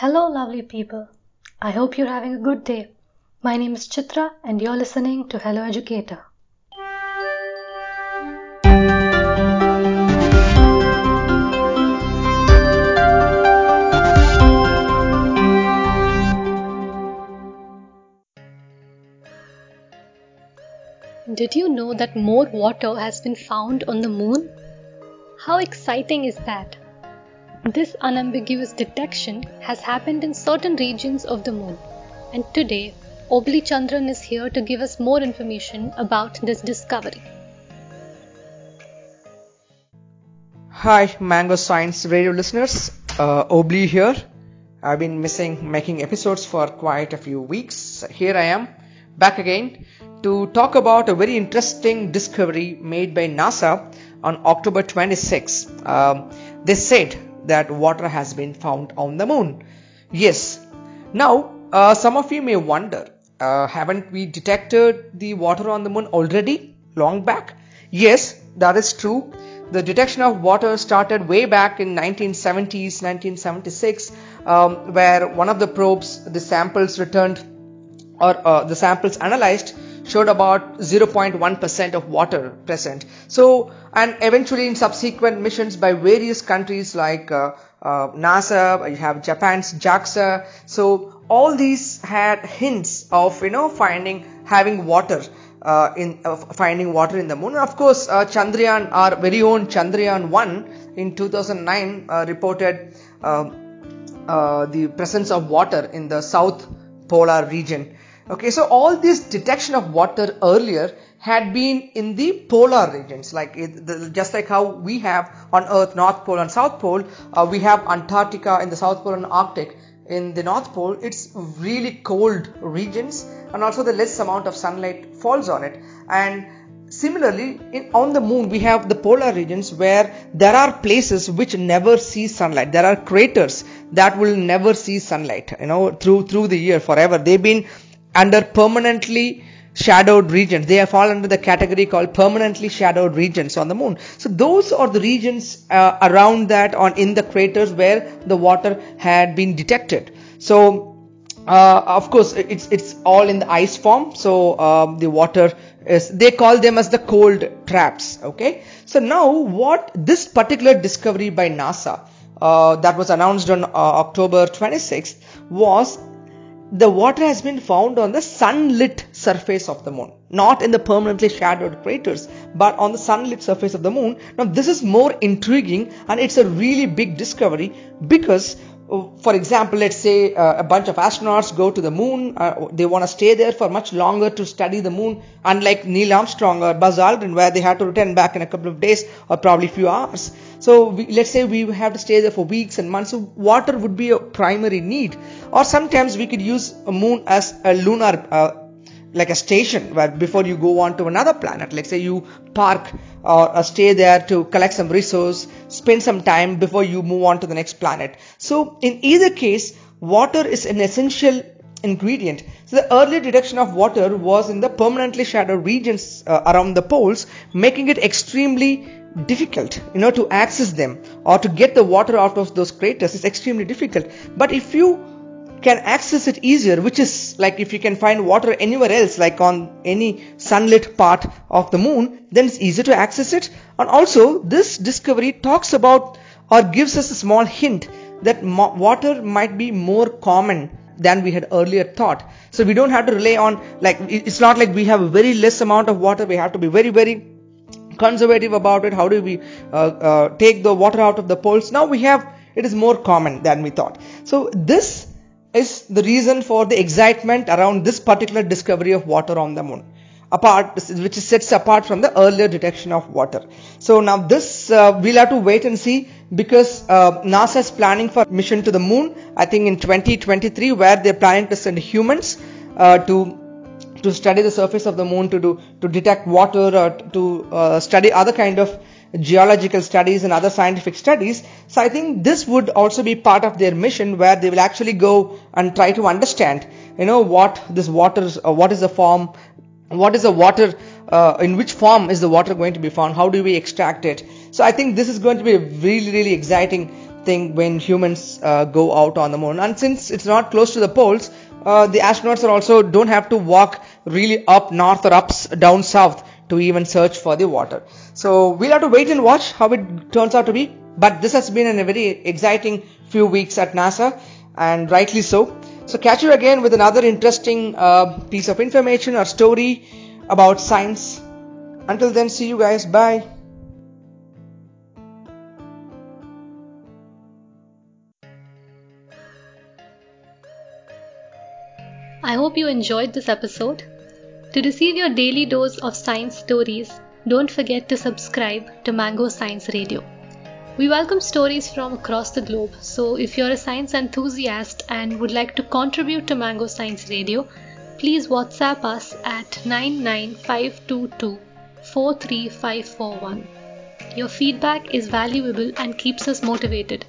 Hello, lovely people. I hope you're having a good day. My name is Chitra, and you're listening to Hello Educator. Did you know that more water has been found on the moon? How exciting is that? This unambiguous detection has happened in certain regions of the moon, and today Obli Chandran is here to give us more information about this discovery. Hi, Mango Science Radio listeners. Uh, Obli here. I've been missing making episodes for quite a few weeks. Here I am, back again to talk about a very interesting discovery made by NASA on October 26. Um, they said that water has been found on the moon. Yes. Now, uh, some of you may wonder, uh, haven't we detected the water on the moon already long back? Yes, that is true. The detection of water started way back in 1970s, 1976, um, where one of the probes, the samples returned or uh, the samples analyzed showed about 0.1% of water present. So, and eventually in subsequent missions by various countries like uh, uh, NASA, you have Japan's JAXA. So, all these had hints of, you know, finding, having water. Uh, in uh, finding water in the moon. Of course, uh, Chandrayaan, our very own Chandrayaan 1 in 2009 uh, reported the presence of water in the south polar region. Okay, so all this detection of water earlier had been in the polar regions, like it, the, just like how we have on Earth North Pole and South Pole, uh, we have Antarctica in the South Pole and Arctic in the North Pole. It's really cold regions, and also the less amount of sunlight falls on it. And similarly, in, on the moon, we have the polar regions where there are places which never see sunlight. There are craters that will never see sunlight, you know, through through the year forever. They've been under permanently shadowed regions. They fall under the category called permanently shadowed regions on the moon. So those are the regions uh, around that on in the craters where the water had been detected. So uh, of course it's it's all in the ice form. So um, the water is they call them as the cold traps. Okay. So now what this particular discovery by NASA uh, that was announced on uh, October 26th was the water has been found on the sunlit surface of the moon, not in the permanently shadowed craters, but on the sunlit surface of the moon. Now, this is more intriguing and it's a really big discovery because for example, let's say uh, a bunch of astronauts go to the moon, uh, they want to stay there for much longer to study the moon, unlike Neil Armstrong or Buzz Aldrin, where they had to return back in a couple of days or probably a few hours. So we, let's say we have to stay there for weeks and months. So water would be a primary need. Or sometimes we could use a moon as a lunar, uh, like a station where before you go on to another planet, let's say you park or stay there to collect some resource, spend some time before you move on to the next planet. So in either case, water is an essential ingredient. So the early detection of water was in the permanently shadowed regions uh, around the poles, making it extremely difficult, you know, to access them or to get the water out of those craters is extremely difficult. But if you can access it easier, which is like if you can find water anywhere else, like on any sunlit part of the moon, then it's easier to access it. And also, this discovery talks about or gives us a small hint that mo- water might be more common than we had earlier thought. So we don't have to rely on like it's not like we have a very less amount of water. We have to be very very conservative about it. How do we uh, uh, take the water out of the poles? Now we have it is more common than we thought. So this is the reason for the excitement around this particular discovery of water on the moon apart which sets apart from the earlier detection of water. So now this uh, we'll have to wait and see because uh, nasa is planning for mission to the moon i think in 2023 where they're planning to send humans uh, to to study the surface of the moon to do to detect water or to uh, study other kind of geological studies and other scientific studies so i think this would also be part of their mission where they will actually go and try to understand you know what this water is, uh, what is the form what is the water uh, in which form is the water going to be found how do we extract it so i think this is going to be a really really exciting thing when humans uh, go out on the moon. And since it's not close to the poles, uh, the astronauts are also don't have to walk really up north or up down south to even search for the water. So we'll have to wait and watch how it turns out to be. But this has been a very exciting few weeks at NASA, and rightly so. So catch you again with another interesting uh, piece of information or story about science. Until then, see you guys. Bye. I hope you enjoyed this episode. To receive your daily dose of science stories, don't forget to subscribe to Mango Science Radio. We welcome stories from across the globe, so if you're a science enthusiast and would like to contribute to Mango Science Radio, please WhatsApp us at 99522 43541. Your feedback is valuable and keeps us motivated,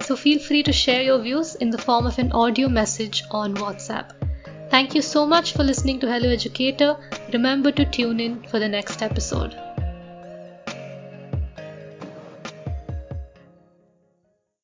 so feel free to share your views in the form of an audio message on WhatsApp. Thank you so much for listening to Hello Educator. Remember to tune in for the next episode.